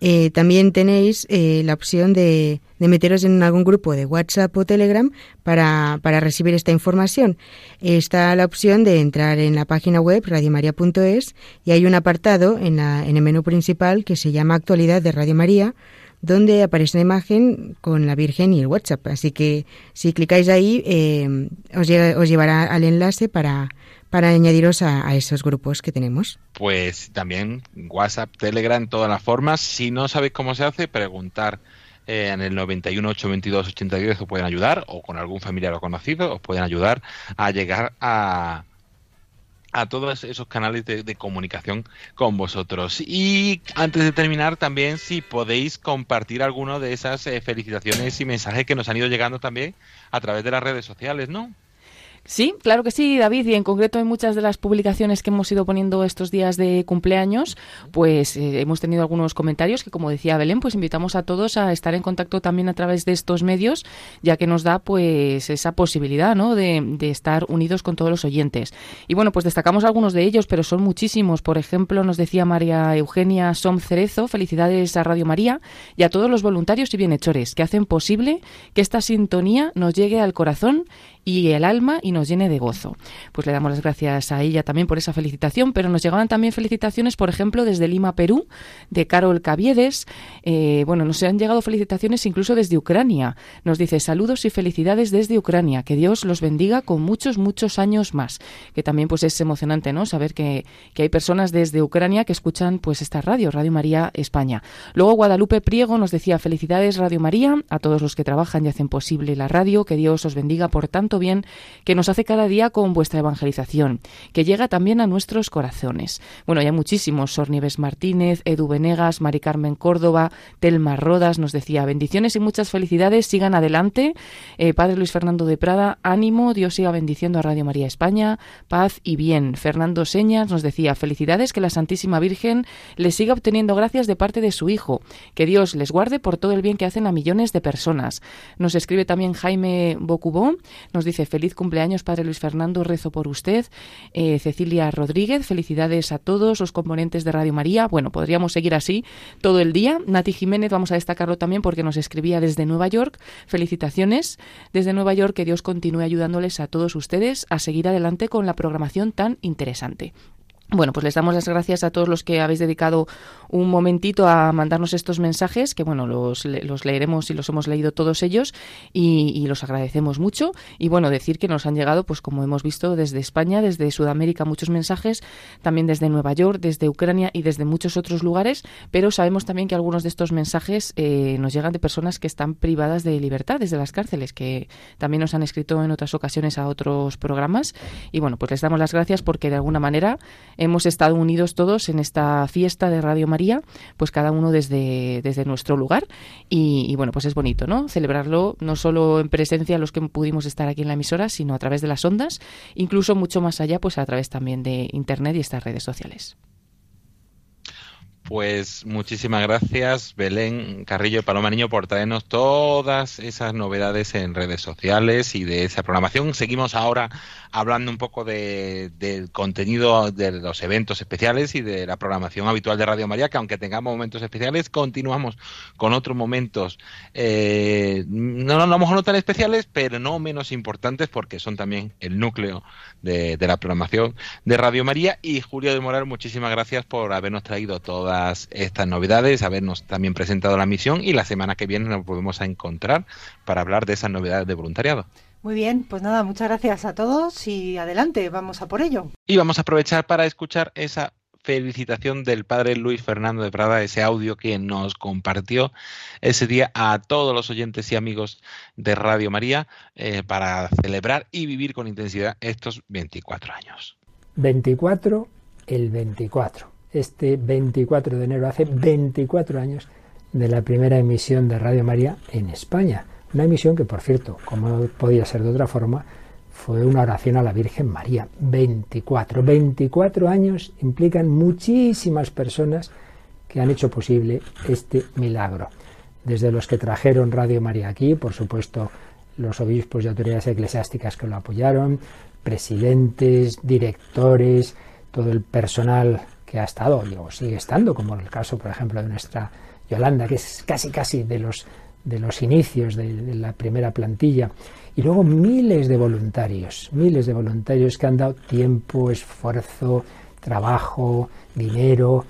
eh, también tenéis la opción de de meteros en algún grupo de WhatsApp o Telegram para, para recibir esta información. Está la opción de entrar en la página web radiomaria.es y hay un apartado en, la, en el menú principal que se llama Actualidad de Radio María donde aparece una imagen con la Virgen y el WhatsApp. Así que si clicáis ahí, eh, os, llevará al enlace para, para añadiros a, a, esos grupos que tenemos. Pues también WhatsApp, Telegram, todas las formas. Si no sabéis cómo se hace, preguntar eh, en el 91 822 82 os pueden ayudar o con algún familiar o conocido os pueden ayudar a llegar a a todos esos canales de, comunicación con vosotros. Y antes de terminar, también si podéis compartir alguno de esas eh, felicitaciones y mensajes que nos han ido llegando también a través de las redes sociales, ¿no? Sí, claro que sí, David, y en concreto en muchas de las publicaciones que hemos ido poniendo estos días de cumpleaños, pues eh, hemos tenido algunos comentarios que, como decía Belén, pues invitamos a todos a estar en contacto también a través de estos medios, ya que nos da pues esa posibilidad, ¿no?, de, de estar unidos con todos los oyentes. Y bueno, pues destacamos algunos de ellos, pero son muchísimos. Por ejemplo, nos decía María Eugenia Som Cerezo, felicidades a Radio María y a todos los voluntarios y bienhechores que hacen posible que esta sintonía nos llegue al corazón y el alma y nos llene de gozo. Pues le damos las gracias a ella también por esa felicitación, pero nos llegaban también felicitaciones, por ejemplo, desde Lima, Perú, de Carol Caviedes. Eh, bueno, nos han llegado felicitaciones incluso desde Ucrania. Nos dice saludos y felicidades desde Ucrania. Que Dios los bendiga con muchos, muchos años más. Que también pues es emocionante, ¿no? Saber que, que hay personas desde Ucrania que escuchan pues esta radio, Radio María España. Luego Guadalupe Priego nos decía felicidades Radio María a todos los que trabajan y hacen posible la radio. Que Dios os bendiga por tanto bien que nos hace cada día con vuestra evangelización, que llega también a nuestros corazones. Bueno, hay muchísimos, Sor Martínez, Edu Venegas, Mari Carmen Córdoba, Telma Rodas nos decía, bendiciones y muchas felicidades, sigan adelante. Eh, Padre Luis Fernando de Prada, ánimo, Dios siga bendiciendo a Radio María España, paz y bien. Fernando Señas nos decía, felicidades, que la Santísima Virgen les siga obteniendo gracias de parte de su Hijo, que Dios les guarde por todo el bien que hacen a millones de personas. Nos escribe también Jaime Bocubó, nos dice feliz cumpleaños, Padre Luis Fernando, rezo por usted. Eh, Cecilia Rodríguez, felicidades a todos los componentes de Radio María. Bueno, podríamos seguir así todo el día. Nati Jiménez, vamos a destacarlo también porque nos escribía desde Nueva York. Felicitaciones desde Nueva York, que Dios continúe ayudándoles a todos ustedes a seguir adelante con la programación tan interesante. Bueno, pues les damos las gracias a todos los que habéis dedicado un momentito a mandarnos estos mensajes, que bueno, los, los leeremos y los hemos leído todos ellos y, los agradecemos mucho. Y bueno, decir que nos han llegado, pues como hemos visto, desde España, desde Sudamérica muchos mensajes, también desde Nueva York, desde Ucrania y desde muchos otros lugares, pero sabemos también que algunos de estos mensajes eh, nos llegan de personas que están privadas de libertad desde las cárceles, que también nos han escrito en otras ocasiones a otros programas. Y bueno, pues les damos las gracias porque de alguna manera hemos estado unidos todos en esta fiesta de Radio María, pues cada uno desde, desde nuestro lugar. Y, bueno, pues es bonito, ¿no? Celebrarlo no solo en presencia los que pudimos estar aquí en la emisora, sino a través de las ondas, incluso mucho más allá, pues a través también de Internet y estas redes sociales. Pues muchísimas gracias, Belén Carrillo y Paloma Niño, por traernos todas esas novedades en redes sociales y de esa programación. Seguimos ahora hablando un poco de, del contenido de los eventos especiales y de la programación habitual de Radio María, que aunque tengamos momentos especiales, continuamos con otros momentos, eh, no, a lo mejor no tan especiales, pero no menos importantes porque son también el núcleo de, de la programación de Radio María. Y Julio de Moral, muchísimas gracias por habernos traído todas estas novedades, habernos también presentado la misión y la semana que viene nos volvemos a encontrar para hablar de esas novedades de voluntariado. Muy bien, pues nada, muchas gracias a todos y adelante, vamos a por ello. Y vamos a aprovechar para escuchar esa felicitación del padre Luis Fernando de Prada, ese audio que nos compartió ese día a todos los oyentes y amigos de Radio María eh, para celebrar y vivir con intensidad estos 24 años. 24, el 24. Este 24 de enero hace 24 años de la primera emisión de Radio María en España. Una emisión que, por cierto, como podía ser de otra forma, fue una oración a la Virgen María. 24. 24 años implican muchísimas personas que han hecho posible este milagro. Desde los que trajeron Radio María aquí, por supuesto, los obispos y autoridades eclesiásticas que lo apoyaron, presidentes, directores, todo el personal que ha estado o sigue estando, como el caso, por ejemplo, de nuestra Yolanda, que es casi casi de los de los inicios de, la primera plantilla. Y luego miles de voluntarios, miles de voluntarios que han dado tiempo, esfuerzo, trabajo, dinero,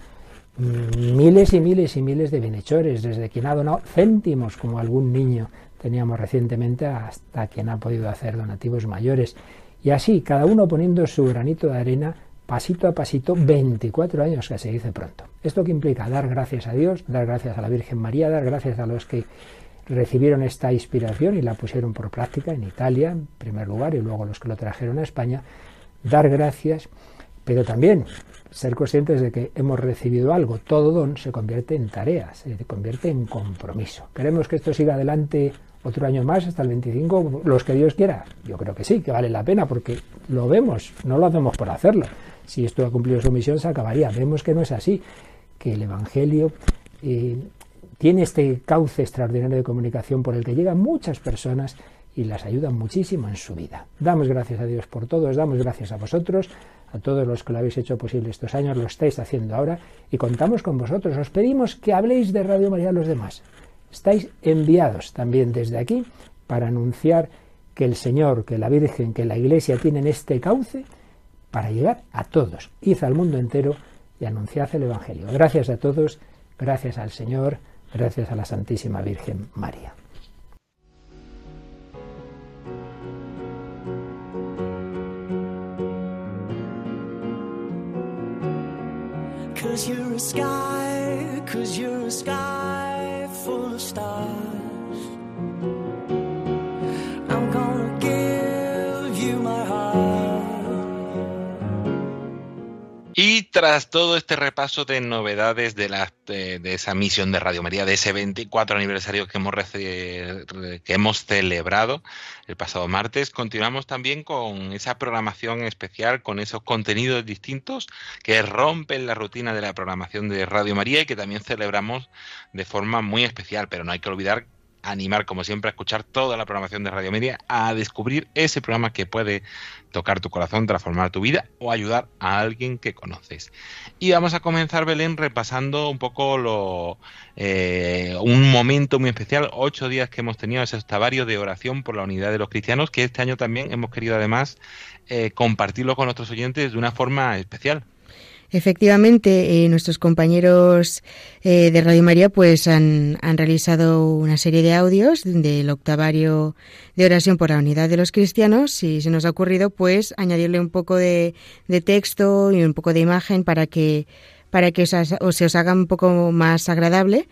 mm, miles y miles y miles de bienhechores, desde quien ha donado céntimos, como algún niño teníamos recientemente, hasta quien ha podido hacer donativos mayores. Y así, cada uno poniendo su granito de arena, pasito a pasito, 24 años que se dice pronto. ¿Esto que implica? Dar gracias a Dios, dar gracias a la Virgen María, dar gracias a los que recibieron esta inspiración y la pusieron por práctica en Italia, en primer lugar, y luego los que lo trajeron a España, dar gracias pero también ser conscientes de que hemos recibido algo. Todo don se convierte en tarea, se convierte en compromiso. ¿Queremos que esto siga adelante otro año más, hasta el 25, los que Dios quiera? Yo creo que sí, que vale la pena, porque lo vemos, no lo hacemos por hacerlo. Si esto ha cumplido su misión, se acabaría. Vemos que no es así, que el Evangelio eh, tiene este cauce extraordinario de comunicación por el que llegan muchas personas y las ayudan muchísimo en su vida. Damos gracias a Dios por todo, os damos gracias a vosotros, a todos los que lo habéis hecho posible estos años, lo estáis haciendo ahora y contamos con vosotros. Os pedimos que habléis de Radio María a los demás. Estáis enviados también desde aquí para anunciar que el Señor, que la Virgen, que la Iglesia tienen este cauce para llegar a todos. Id al mundo entero y anunciad el Evangelio. Gracias a todos, gracias al Señor gracias a la Santísima Virgen María. Cause you're a sky, cause you're a sky full of stars. Y tras todo este repaso de novedades de, la, de, esa misión de Radio María, de ese 24 aniversario que hemos, que hemos celebrado el pasado martes, continuamos también con esa programación especial, con esos contenidos distintos que rompen la rutina de la programación de Radio María y que también celebramos de forma muy especial. Pero no hay que olvidar animar, como siempre, a escuchar toda la programación de Radio Media, a descubrir ese programa que puede tocar tu corazón, transformar tu vida o ayudar a alguien que conoces. Y vamos a comenzar, Belén, repasando un poco lo, eh, un momento muy especial, ocho días que hemos tenido ese estavario de oración por la unidad de los cristianos, que este año también hemos querido además eh, compartirlo con nuestros oyentes de una forma especial. Efectivamente, eh, nuestros compañeros eh, de Radio María pues han, realizado una serie de audios del octavario de oración por la unidad de los cristianos y se nos ha ocurrido pues añadirle un poco de, texto y un poco de imagen para que para que se os haga un poco más agradable.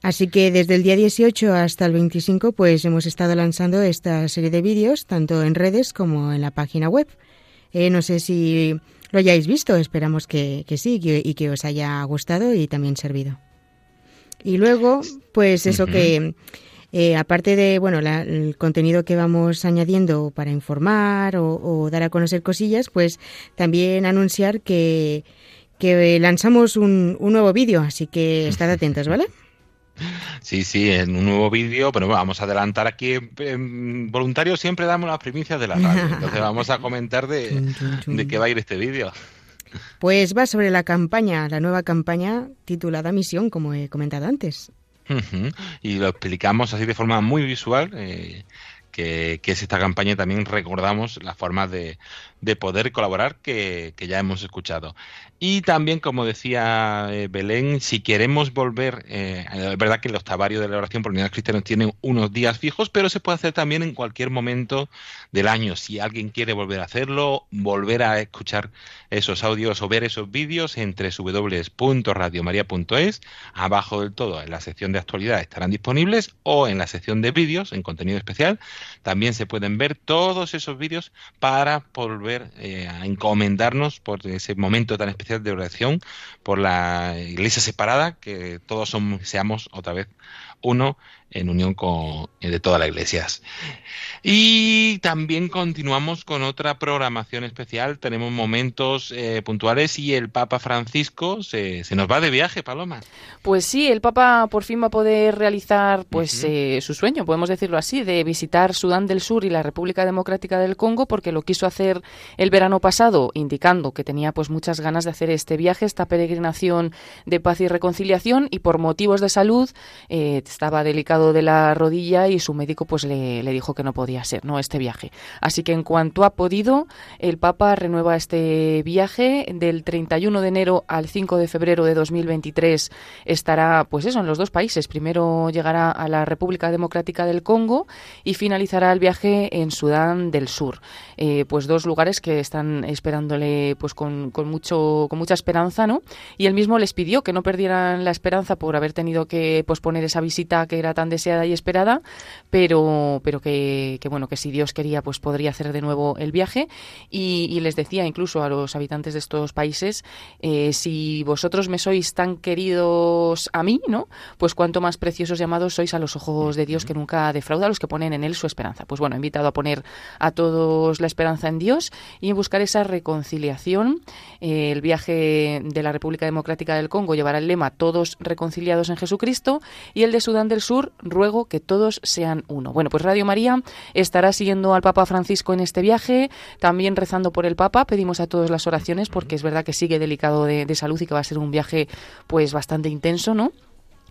Así que desde el día 18 hasta el 25 pues hemos estado lanzando esta serie de vídeos tanto en redes como en la página web. Eh, no sé si lo hayáis visto. Esperamos que, sí y que os haya gustado y también servido. Y luego, pues eso que, eh, aparte de bueno el contenido que vamos añadiendo para informar o, dar a conocer cosillas, pues también anunciar que, que lanzamos un, un nuevo vídeo, así que estad atentos, ¿vale? Sí, sí, en un nuevo vídeo, pero vamos a adelantar aquí. En voluntarios siempre damos las primicias de la radio, entonces vamos a comentar de, de qué va a ir este vídeo. Pues va sobre la campaña, la nueva campaña titulada Misión, como he comentado antes. Y lo explicamos así de forma muy visual. Eh, que, es esta campaña también recordamos las formas de, de poder colaborar que, que, ya hemos escuchado. Y también, como decía eh, Belén, si queremos volver, eh, es verdad que el octavario de la oración por unidad cristiana tiene unos días fijos, pero se puede hacer también en cualquier momento del año. Si alguien quiere volver a hacerlo, volver a escuchar esos audios o ver esos vídeos entre www.radiomaria.es, abajo del todo en la sección de actualidad estarán disponibles o en la sección de vídeos, en contenido especial, también se pueden ver todos esos vídeos para volver eh, a encomendarnos por ese momento tan especial de oración por la iglesia separada, que todos somos, seamos otra vez uno en unión con eh, de todas las iglesias. Y también continuamos con otra programación especial. Tenemos momentos eh, puntuales y el Papa Francisco se, se, nos va de viaje, Paloma. Pues sí, el Papa por fin va a poder realizar pues eh, su sueño, podemos decirlo así, de visitar Sudán del Sur y la República Democrática del Congo, porque lo quiso hacer el verano pasado, indicando que tenía pues muchas ganas de hacer este viaje, esta peregrinación de paz y reconciliación, y por motivos de salud estaba delicado de la rodilla y su médico pues le, le, dijo que no podía ser, ¿no? Este viaje. Así que en cuanto ha podido, el Papa renueva este viaje del 31 de enero al 5 de febrero de 2023 estará pues eso en los dos países. Primero llegará a la República Democrática del Congo y finalizará el viaje en Sudán del Sur. Eh, pues dos lugares que están esperándole pues con, con, mucho, con mucha esperanza, ¿no? Y él mismo les pidió que no perdieran la esperanza por haber tenido que posponer esa visita que era tan deseada y esperada, pero, pero que, que bueno, que si Dios quería, pues podría hacer de nuevo el viaje. Y, y les decía incluso a los habitantes de estos países, eh, si vosotros me sois tan queridos a mí, ¿no? Pues cuanto más preciosos llamados sois a los ojos de Dios que nunca defrauda a los que ponen en él su esperanza. Pues bueno, he invitado a poner a todos la esperanza en Dios y en buscar esa reconciliación. Eh, el viaje de la República Democrática del Congo llevará el lema Todos reconciliados en Jesucristo y el de Sudán del Sur, ruego que todos sean uno. Bueno, pues Radio María estará siguiendo al Papa Francisco en este viaje, también rezando por el Papa, pedimos a todos las oraciones porque es verdad que sigue delicado de, de salud y que va a ser un viaje pues bastante intenso, ¿no?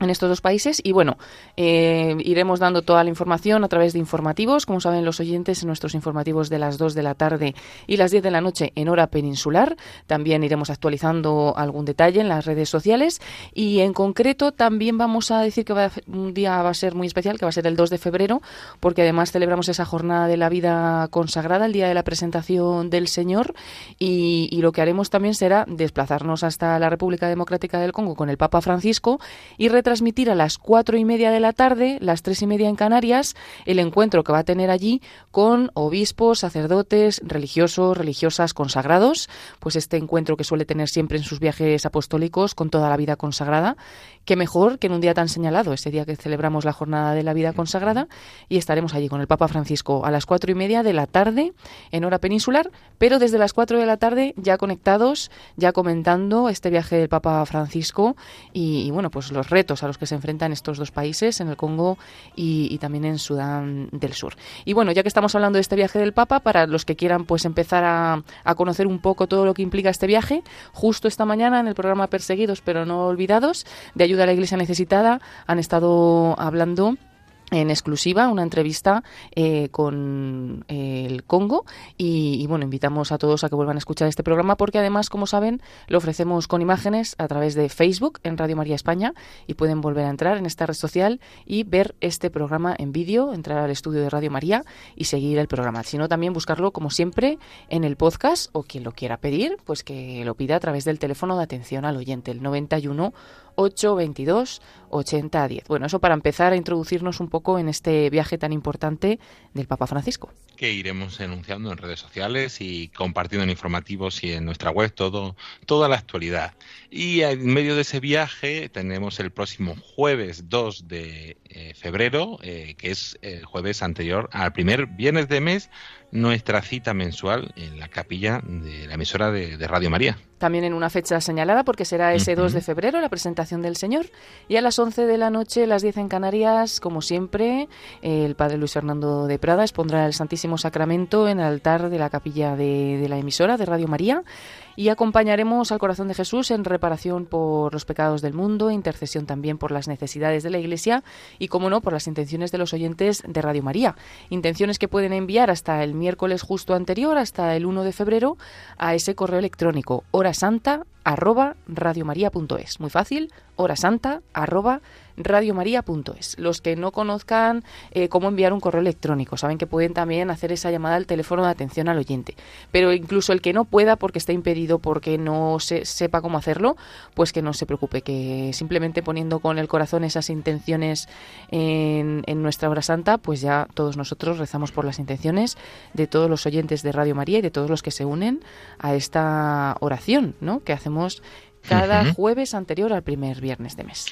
En estos dos países y bueno eh, iremos dando toda la información a través de informativos como saben los oyentes en nuestros informativos de las 2 de la tarde y las 10 de la noche en hora peninsular. También iremos actualizando algún detalle en las redes sociales y en concreto también vamos a decir que va a, un día va a ser muy especial que va a ser el 2 de febrero porque además celebramos esa jornada de la vida consagrada el día de la presentación del Señor y, y lo que haremos también será desplazarnos hasta la República Democrática del Congo con el Papa Francisco y transmitir a las cuatro y media de la tarde, las tres y media en Canarias, el encuentro que va a tener allí con obispos, sacerdotes, religiosos, religiosas consagrados, pues este encuentro que suele tener siempre en sus viajes apostólicos con toda la vida consagrada. Qué mejor que en un día tan señalado, ese día que celebramos la jornada de la vida consagrada, y estaremos allí con el Papa Francisco a las cuatro y media de la tarde en hora peninsular, pero desde las cuatro de la tarde ya conectados, ya comentando este viaje del Papa Francisco y, y bueno, pues los retos a los que se enfrentan estos dos países, en el Congo y, también en Sudán del Sur. Y bueno, ya que estamos hablando de este viaje del Papa, para los que quieran pues empezar a, a conocer un poco todo lo que implica este viaje, justo esta mañana en el programa Perseguidos pero no olvidados, de ayuda a la Iglesia necesitada, han estado hablando en exclusiva una entrevista eh, con eh, el Congo y, y, bueno invitamos a todos a que vuelvan a escuchar este programa porque además como saben lo ofrecemos con imágenes a través de Facebook en Radio María España y pueden volver a entrar en esta red social y ver este programa en vídeo entrar al estudio de Radio María y seguir el programa. Sino también buscarlo como siempre en el podcast o quien lo quiera pedir pues que lo pida a través del teléfono de atención al oyente el 91 822 80 10. Bueno, eso para empezar a introducirnos un poco en este viaje tan importante del Papa Francisco. Que iremos enunciando en redes sociales y compartiendo en informativos y en nuestra web todo, toda la actualidad. Y en medio de ese viaje tenemos el próximo jueves 2 de eh, febrero, eh, que es el jueves anterior al primer viernes de mes, nuestra cita mensual en la capilla de la emisora de, de Radio María. También en una fecha señalada, porque será ese uh -huh. 2 de febrero, la presentación del Señor. Y a las 11 de la noche, las 10 en Canarias, como siempre, el Padre Luis Fernando de Prada expondrá el Santísimo Sacramento en el altar de la capilla de, de la emisora de Radio María y acompañaremos al corazón de Jesús en reparación por los pecados del mundo, intercesión también por las necesidades de la Iglesia y, como no, por las intenciones de los oyentes de Radio María. Intenciones que pueden enviar hasta el miércoles justo anterior, hasta el 1 de febrero, a ese correo electrónico horasanta arroba. Muy fácil, horasanta arroba. Los que no conozcan eh, cómo enviar un correo electrónico, saben que pueden también hacer esa llamada al teléfono de atención al oyente. Pero incluso el que no pueda porque está impedido, porque no se, sepa cómo hacerlo, pues que no se preocupe, que simplemente poniendo con el corazón esas intenciones en, en nuestra hora santa, pues ya todos nosotros rezamos por las intenciones de todos los oyentes de Radio María y de todos los que se unen a esta oración, ¿no? Que hacemos cada uh -huh. jueves anterior al primer viernes de mes.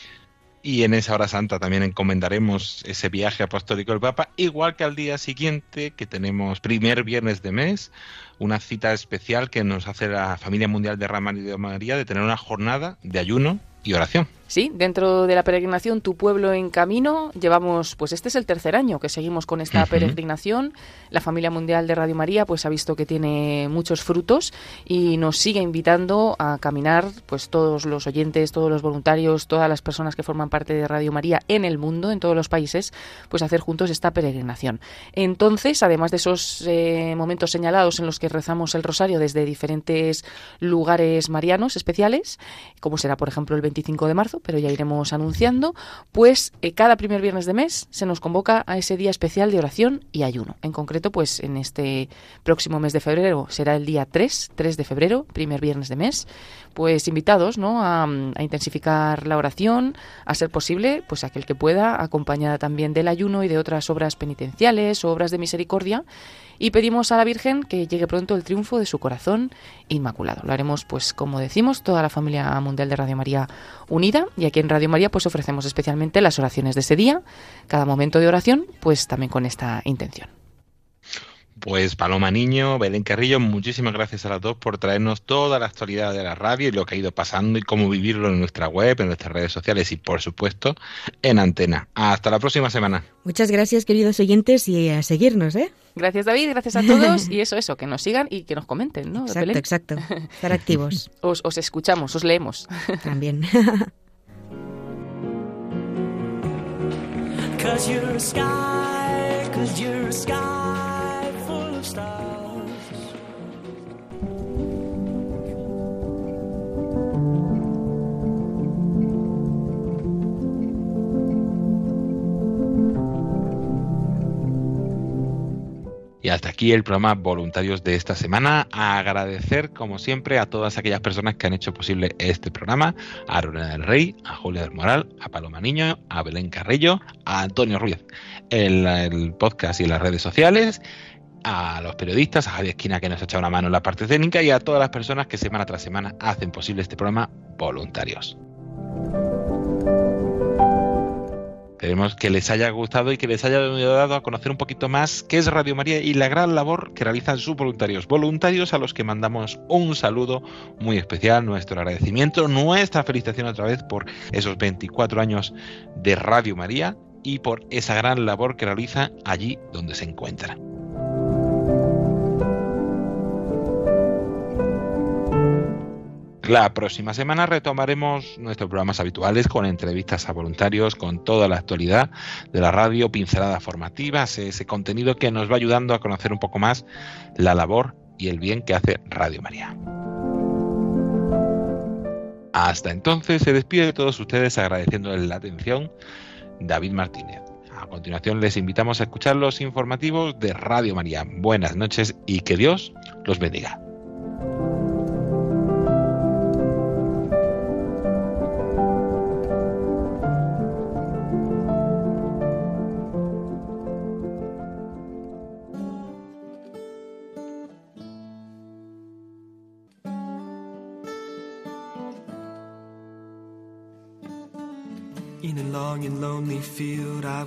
Y en esa hora santa también encomendaremos ese viaje apostólico del Papa, igual que al día siguiente, que tenemos primer viernes de mes, una cita especial que nos hace la familia mundial de Radio María de tener una jornada de ayuno y oración. Sí, dentro de la peregrinación Tu pueblo en camino llevamos, pues este es el tercer año que seguimos con esta uh -huh. peregrinación. La familia mundial de Radio María pues ha visto que tiene muchos frutos y nos sigue invitando a caminar, pues todos los oyentes, todos los voluntarios, todas las personas que forman parte de Radio María en el mundo, en todos los países, pues hacer juntos esta peregrinación. Entonces, además de esos eh, momentos señalados en los que rezamos el rosario desde diferentes lugares marianos especiales, como será por ejemplo el 25 de marzo, pero ya iremos anunciando, pues eh, cada primer viernes de mes se nos convoca a ese día especial de oración y ayuno. En concreto, pues en este próximo mes de febrero será el día 3, 3 de febrero, primer viernes de mes, pues invitados ¿no? a, intensificar la oración, a ser posible, pues aquel que pueda, acompañada también del ayuno y de otras obras penitenciales obras de misericordia y pedimos a la Virgen que llegue pronto el triunfo de su corazón inmaculado. Lo haremos, pues, como decimos, toda la familia mundial de Radio María unida y aquí en Radio María, pues, ofrecemos especialmente las oraciones de ese día, cada momento de oración, pues, también con esta intención. Pues Paloma Niño, Belén Carrillo, muchísimas gracias a las dos por traernos toda la actualidad de la radio y lo que ha ido pasando y cómo vivirlo en nuestra web, en nuestras redes sociales y por supuesto en antena. Hasta la próxima semana. Muchas gracias queridos oyentes y a seguirnos, ¿eh? Gracias David, gracias a todos y eso, eso, que nos sigan y que nos comenten, ¿no? Exacto, exacto. Estar activos. Os, os escuchamos, os leemos. También. Cause you're a sky, cause you're a sky full of Y hasta aquí el programa Voluntarios de esta semana. Agradecer, como siempre, a todas aquellas personas que han hecho posible este programa: a Lorena del Rey, a Julia del Moral, a Paloma Niño, a Belén Carrillo, a Antonio Ruiz, el, el podcast y las redes sociales, a los periodistas, a Javier Esquina que nos ha echado una mano en la parte técnica y a todas las personas que semana tras semana hacen posible este programa Voluntarios. Esperemos que les haya gustado y que les haya dado a conocer un poquito más qué es Radio María y la gran labor que realizan sus voluntarios. Voluntarios a los que mandamos un saludo muy especial, nuestro agradecimiento, nuestra felicitación otra vez por esos 24 años de Radio María y por esa gran labor que realizan allí donde se encuentran. La próxima semana retomaremos nuestros programas habituales con entrevistas a voluntarios, con toda la actualidad de la radio, pinceladas formativas, ese contenido que nos va ayudando a conocer un poco más la labor y el bien que hace Radio María. Hasta entonces se despide de todos ustedes agradeciéndoles la atención David Martínez. A continuación les invitamos a escuchar los informativos de Radio María. Buenas noches y que Dios los bendiga.